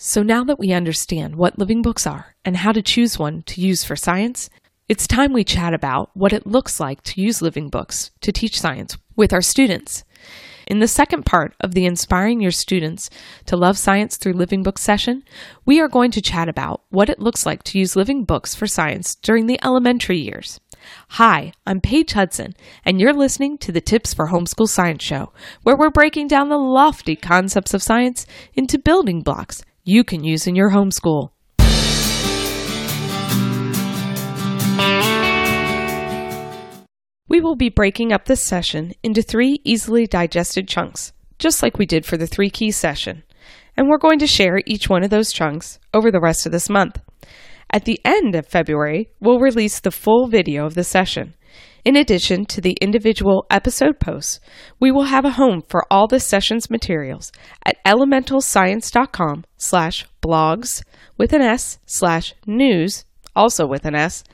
So now that we understand what living books are and how to choose one to use for science, it's time we chat about what it looks like to use living books to teach science with our students. In the second part of the Inspiring Your Students to Love Science Through Living Books session, we are going to chat about what it looks like to use living books for science during the elementary years. Hi, I'm Paige Hudson, and you're listening to the Tips for Homeschool Science Show, where we're breaking down the lofty concepts of science into building blocks you can use in your homeschool. We will be breaking up this session into three easily digested chunks, just like we did for the three keys session, and we're going to share each one of those chunks over the rest of this month. At the end of February, we'll release the full video of the session. In addition to the individual episode posts, we will have a home for all the session's materials at elementalscience.com slash blogs with an S slash news, also with an S,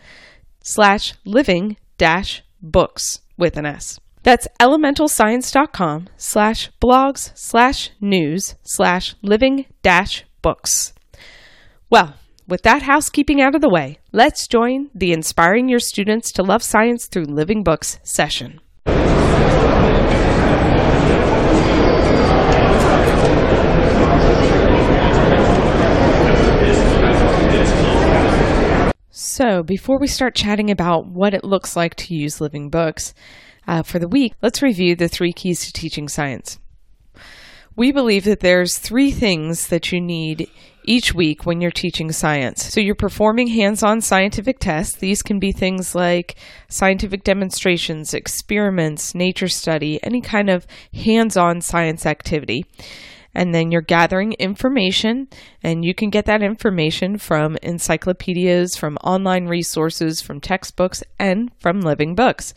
slash living dash books with an S. That's elementalscience.com slash blogs slash news slash living dash books. Well, with that housekeeping out of the way, let's join the Inspiring Your Students to Love Science Through Living Books session. So, before we start chatting about what it looks like to use living books uh, for the week, let's review the three keys to teaching science. We believe that there's three things that you need each week when you're teaching science. So you're performing hands-on scientific tests. These can be things like scientific demonstrations, experiments, nature study, any kind of hands-on science activity. And then you're gathering information, and you can get that information from encyclopedias, from online resources, from textbooks, and from living books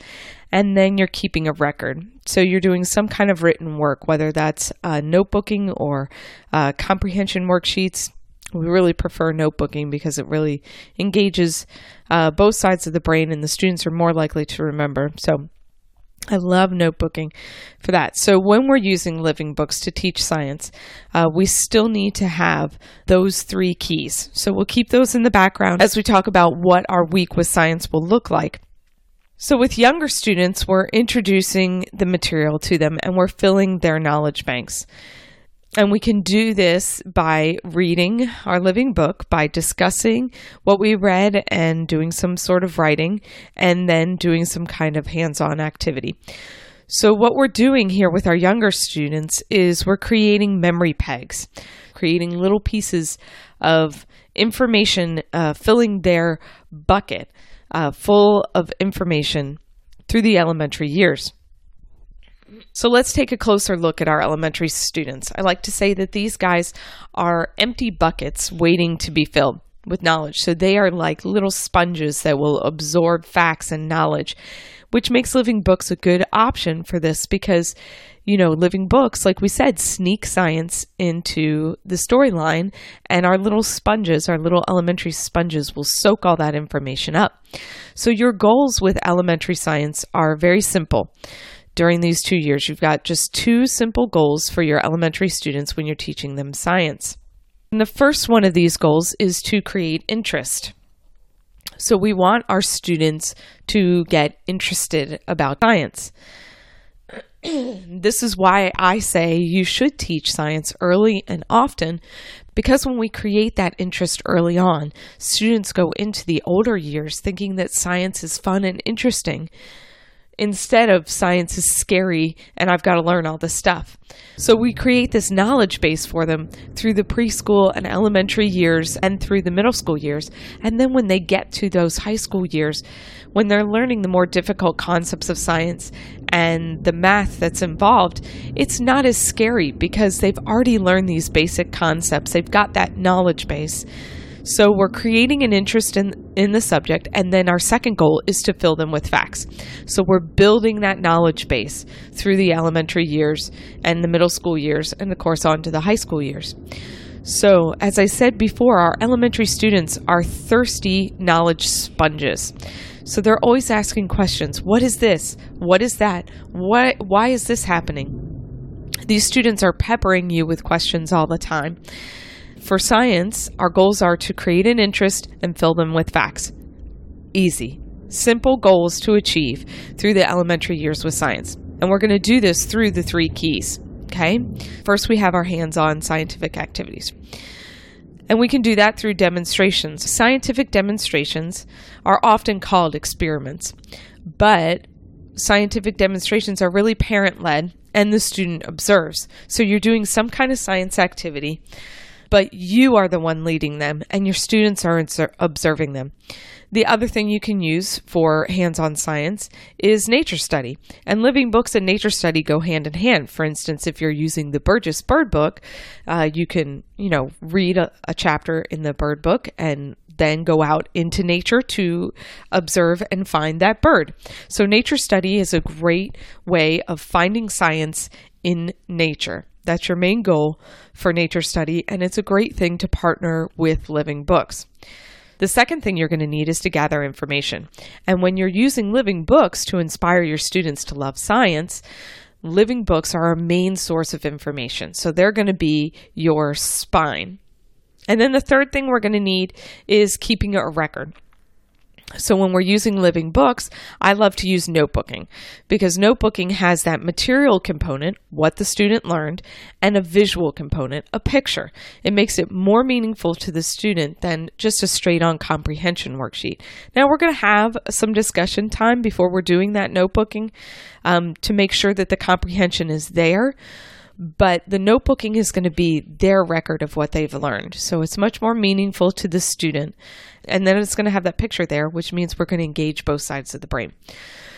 and then you're keeping a record. So you're doing some kind of written work, whether that's uh, notebooking or uh, comprehension worksheets. We really prefer notebooking because it really engages uh, both sides of the brain, and the students are more likely to remember. So I love notebooking for that. So when we're using living books to teach science, uh, we still need to have those three keys. So we'll keep those in the background as we talk about what our week with science will look like. So, with younger students, we're introducing the material to them and we're filling their knowledge banks. And we can do this by reading our living book, by discussing what we read and doing some sort of writing, and then doing some kind of hands on activity. So, what we're doing here with our younger students is we're creating memory pegs, creating little pieces of information, uh, filling their bucket uh, full of information through the elementary years. So let's take a closer look at our elementary students. I like to say that these guys are empty buckets waiting to be filled with knowledge. So they are like little sponges that will absorb facts and knowledge, which makes living books a good option for this because, you know, living books, like we said, sneak science into the storyline, and our little sponges, our little elementary sponges, will soak all that information up. So your goals with elementary science are very simple during these two years. You've got just two simple goals for your elementary students when you're teaching them science. And the first one of these goals is to create interest. So we want our students to get interested about science. this is why I say you should teach science early and often because when we create that interest early on, students go into the older years thinking that science is fun and interesting instead of science is scary and I've got to learn all this stuff. So we create this knowledge base for them through the preschool and elementary years and through the middle school years. And then when they get to those high school years, when they're learning the more difficult concepts of science and the math that's involved, it's not as scary because they've already learned these basic concepts. They've got that knowledge base. So we're creating an interest in, in the subject, and then our second goal is to fill them with facts. So we're building that knowledge base through the elementary years and the middle school years, and of course on to the high school years. So, as I said before, our elementary students are thirsty knowledge sponges. So they're always asking questions. What is this? What is that? What why is this happening? These students are peppering you with questions all the time. For science, our goals are to create an interest and fill them with facts. Easy, simple goals to achieve through the elementary years with science. And we're going to do this through the three keys. Okay? First, we have our hands on scientific activities. And we can do that through demonstrations. Scientific demonstrations are often called experiments, but scientific demonstrations are really parent led and the student observes. So you're doing some kind of science activity, but you are the one leading them and your students are observing them. The other thing you can use for hands on science is nature study. And living books and nature study go hand in hand. For instance, if you're using the Burgess Bird Book, uh, you can, you know, read a, a chapter in the bird book and then go out into nature to observe and find that bird. So, nature study is a great way of finding science in nature. That's your main goal for nature study, and it's a great thing to partner with living books. The second thing you're going to need is to gather information. And when you're using living books to inspire your students to love science, living books are a main source of information. So they're going to be your spine. And then the third thing we're going to need is keeping a record. So when we're using living books, I love to use notebooking because notebooking has that material component, what the student learned, and a visual component, a picture. It makes it more meaningful to the student than just a straight on comprehension worksheet. Now we're going to have some discussion time before we're doing that notebooking um, to make sure that the comprehension is there but the notebooking is going to be their record of what they've learned. So it's much more meaningful to the student. And then it's going to have that picture there, which means we're going to engage both sides of the brain.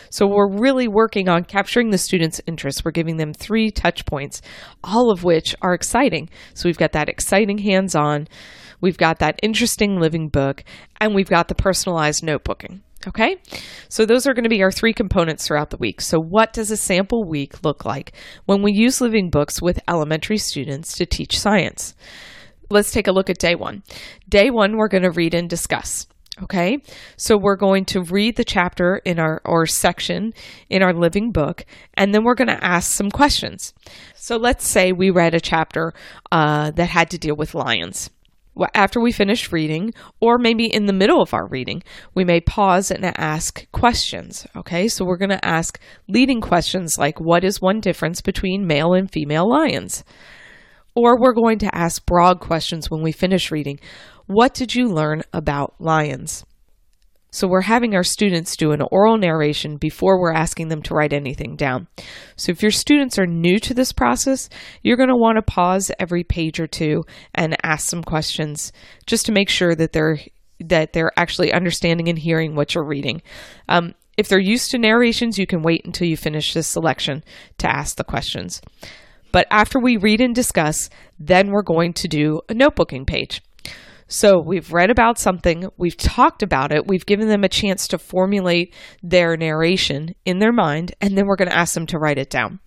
So we're really working on capturing the students' interest. We're giving them three touch points, all of which are exciting. So we've got that exciting hands on, we've got that interesting living book, and we've got the personalized notebooking. Okay, so those are going to be our three components throughout the week. So, what does a sample week look like when we use living books with elementary students to teach science? Let's take a look at day one. Day one, we're going to read and discuss. Okay, so we're going to read the chapter in our or section in our living book, and then we're going to ask some questions. So let's say we read a chapter uh, that had to deal with lions after we finish reading, or maybe in the middle of our reading, we may pause and ask questions. Okay, so we're going to ask leading questions like What is one difference between male and female lions? Or we're going to ask broad questions when we finish reading What did you learn about lions? So we're having our students do an oral narration before we're asking them to write anything down. So if your students are new to this process, you're going to want to pause every page or two and ask some questions just to make sure that they're that they're actually understanding and hearing what you're reading. Um, if they're used to narrations, you can wait until you finish this selection to ask the questions. But after we read and discuss, then we're going to do a notebooking page. So we've read about something, we've talked about it, we've given them a chance to formulate their narration in their mind, and then we're going to ask them to write it down.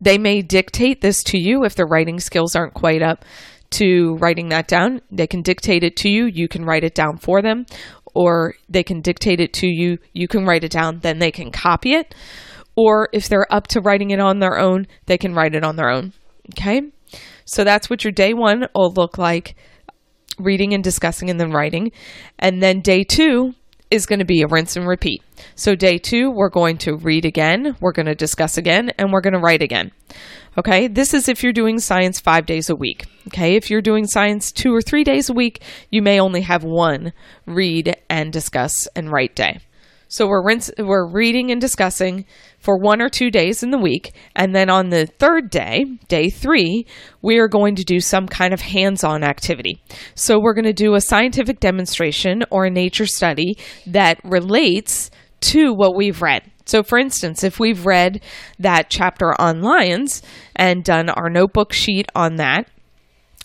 They may dictate this to you if their writing skills aren't quite up to writing that down. They can dictate it to you, you can write it down for them, or they can dictate it to you, you can write it down, then they can copy it. Or if they're up to writing it on their own, they can write it on their own. Okay? So that's what your day one will look like reading and discussing and then writing. And then day two is going to be a rinse and repeat. So, day two, we're going to read again, we're going to discuss again, and we're going to write again. Okay, this is if you're doing science five days a week. Okay, if you're doing science two or three days a week, you may only have one read and discuss and write day. So we're rinse, we're reading and discussing for one or two days in the week, and then on the third day, day three, we are going to do some kind of hands-on activity. So we're going to do a scientific demonstration or a nature study that relates to what we've read. So, for instance, if we've read that chapter on lions and done our notebook sheet on that,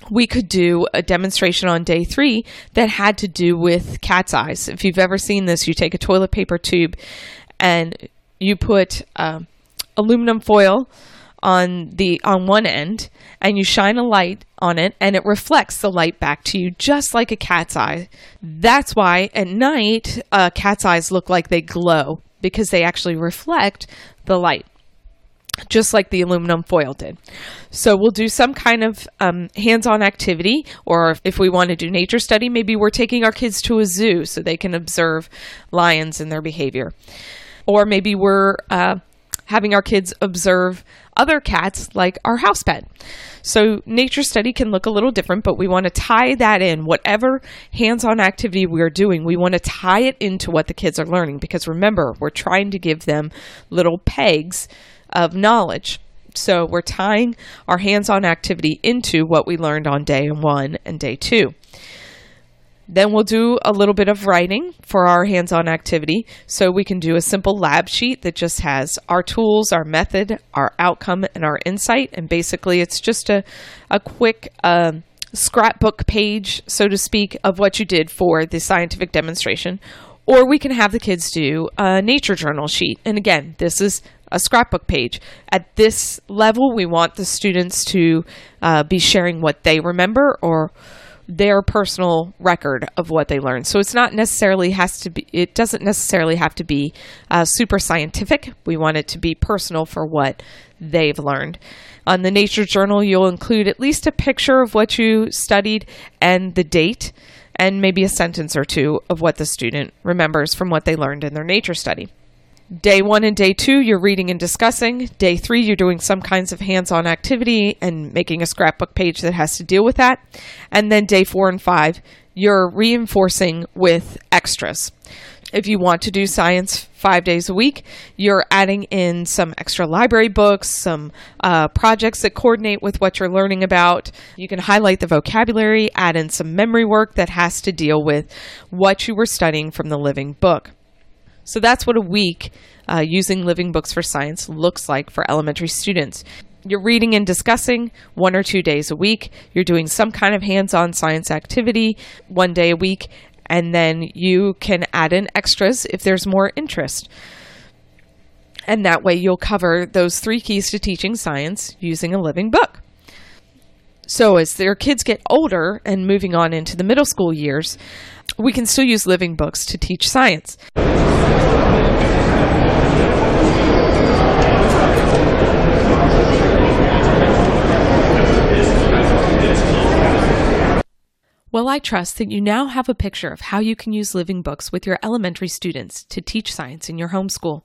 we could do a demonstration on day three that had to do with cat's eyes. If you've ever seen this, you take a toilet paper tube and you put uh, aluminum foil on the on one end and you shine a light on it and it reflects the light back to you just like a cat's eye that's why at night uh, cat's eyes look like they glow because they actually reflect the light just like the aluminum foil did. So we'll do some kind of um, hands-on activity, or if we want to do nature study, maybe we're taking our kids to a zoo so they can observe lions and their behavior, or maybe we're uh, having our kids observe other cats like our house pet. So nature study can look a little different, but we want to tie that in. Whatever hands-on activity we're doing, we want to tie it into what the kids are learning because remember, we're trying to give them little pegs of knowledge. So we're tying our hands on activity into what we learned on day one and day two. Then we'll do a little bit of writing for our hands on activity. So we can do a simple lab sheet that just has our tools, our method, our outcome, and our insight. And basically, it's just a, a quick um, scrapbook page, so to speak, of what you did for the scientific demonstration. Or we can have the kids do a nature journal sheet. And again, this is a scrapbook page. At this level, we want the students to uh, be sharing what they remember or their personal record of what they learned. So it's not necessarily has to be. It doesn't necessarily have to be uh, super scientific. We want it to be personal for what they've learned. On the Nature Journal, you'll include at least a picture of what you studied and the date, and maybe a sentence or two of what the student remembers from what they learned in their nature study. Day one and day two, you're reading and discussing. Day three, you're doing some kinds of hands on activity and making a scrapbook page that has to deal with that. And then day four and five, you're reinforcing with extras. If you want to do science five days a week, you're adding in some extra library books, some uh, projects that coordinate with what you're learning about. You can highlight the vocabulary, add in some memory work that has to deal with what you were studying from the living book. So that's what a week uh, using Living Books for Science looks like for elementary students. You're reading and discussing one or two days a week. You're doing some kind of hands on science activity one day a week, and then you can add in extras if there's more interest. And that way you'll cover those three keys to teaching science using a living book. So, as their kids get older and moving on into the middle school years, we can still use living books to teach science. Well, I trust that you now have a picture of how you can use living books with your elementary students to teach science in your homeschool.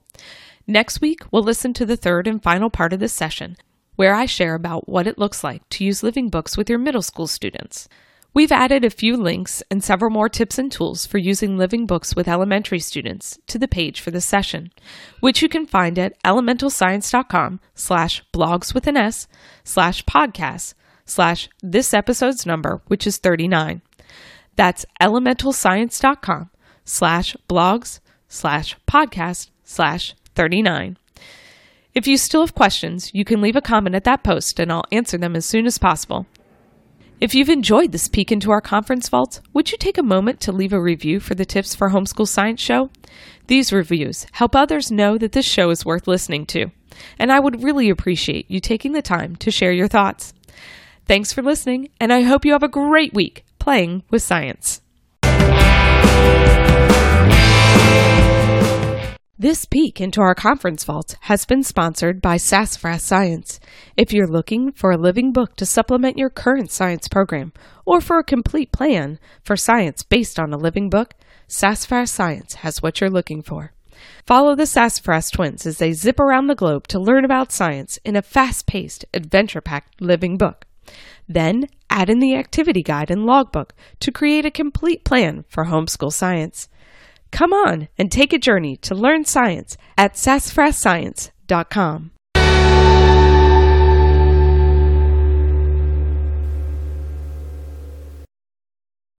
Next week, we'll listen to the third and final part of this session, where I share about what it looks like to use living books with your middle school students. We've added a few links and several more tips and tools for using living books with elementary students to the page for this session, which you can find at elementalscience.com slash blogs with an S slash podcasts slash this episode's number, which is 39. That's elementalscience.com slash blogs slash podcast slash 39. If you still have questions, you can leave a comment at that post and I'll answer them as soon as possible. If you've enjoyed this peek into our conference vaults, would you take a moment to leave a review for the Tips for Homeschool Science show? These reviews help others know that this show is worth listening to, and I would really appreciate you taking the time to share your thoughts. Thanks for listening, and I hope you have a great week playing with science. This peek into our conference vault has been sponsored by Sassafras Science. If you're looking for a living book to supplement your current science program, or for a complete plan for science based on a living book, Sassafras Science has what you're looking for. Follow the Sassafras twins as they zip around the globe to learn about science in a fast paced, adventure packed living book. Then add in the activity guide and logbook to create a complete plan for homeschool science. Come on and take a journey to learn science at sassafrasscience.com.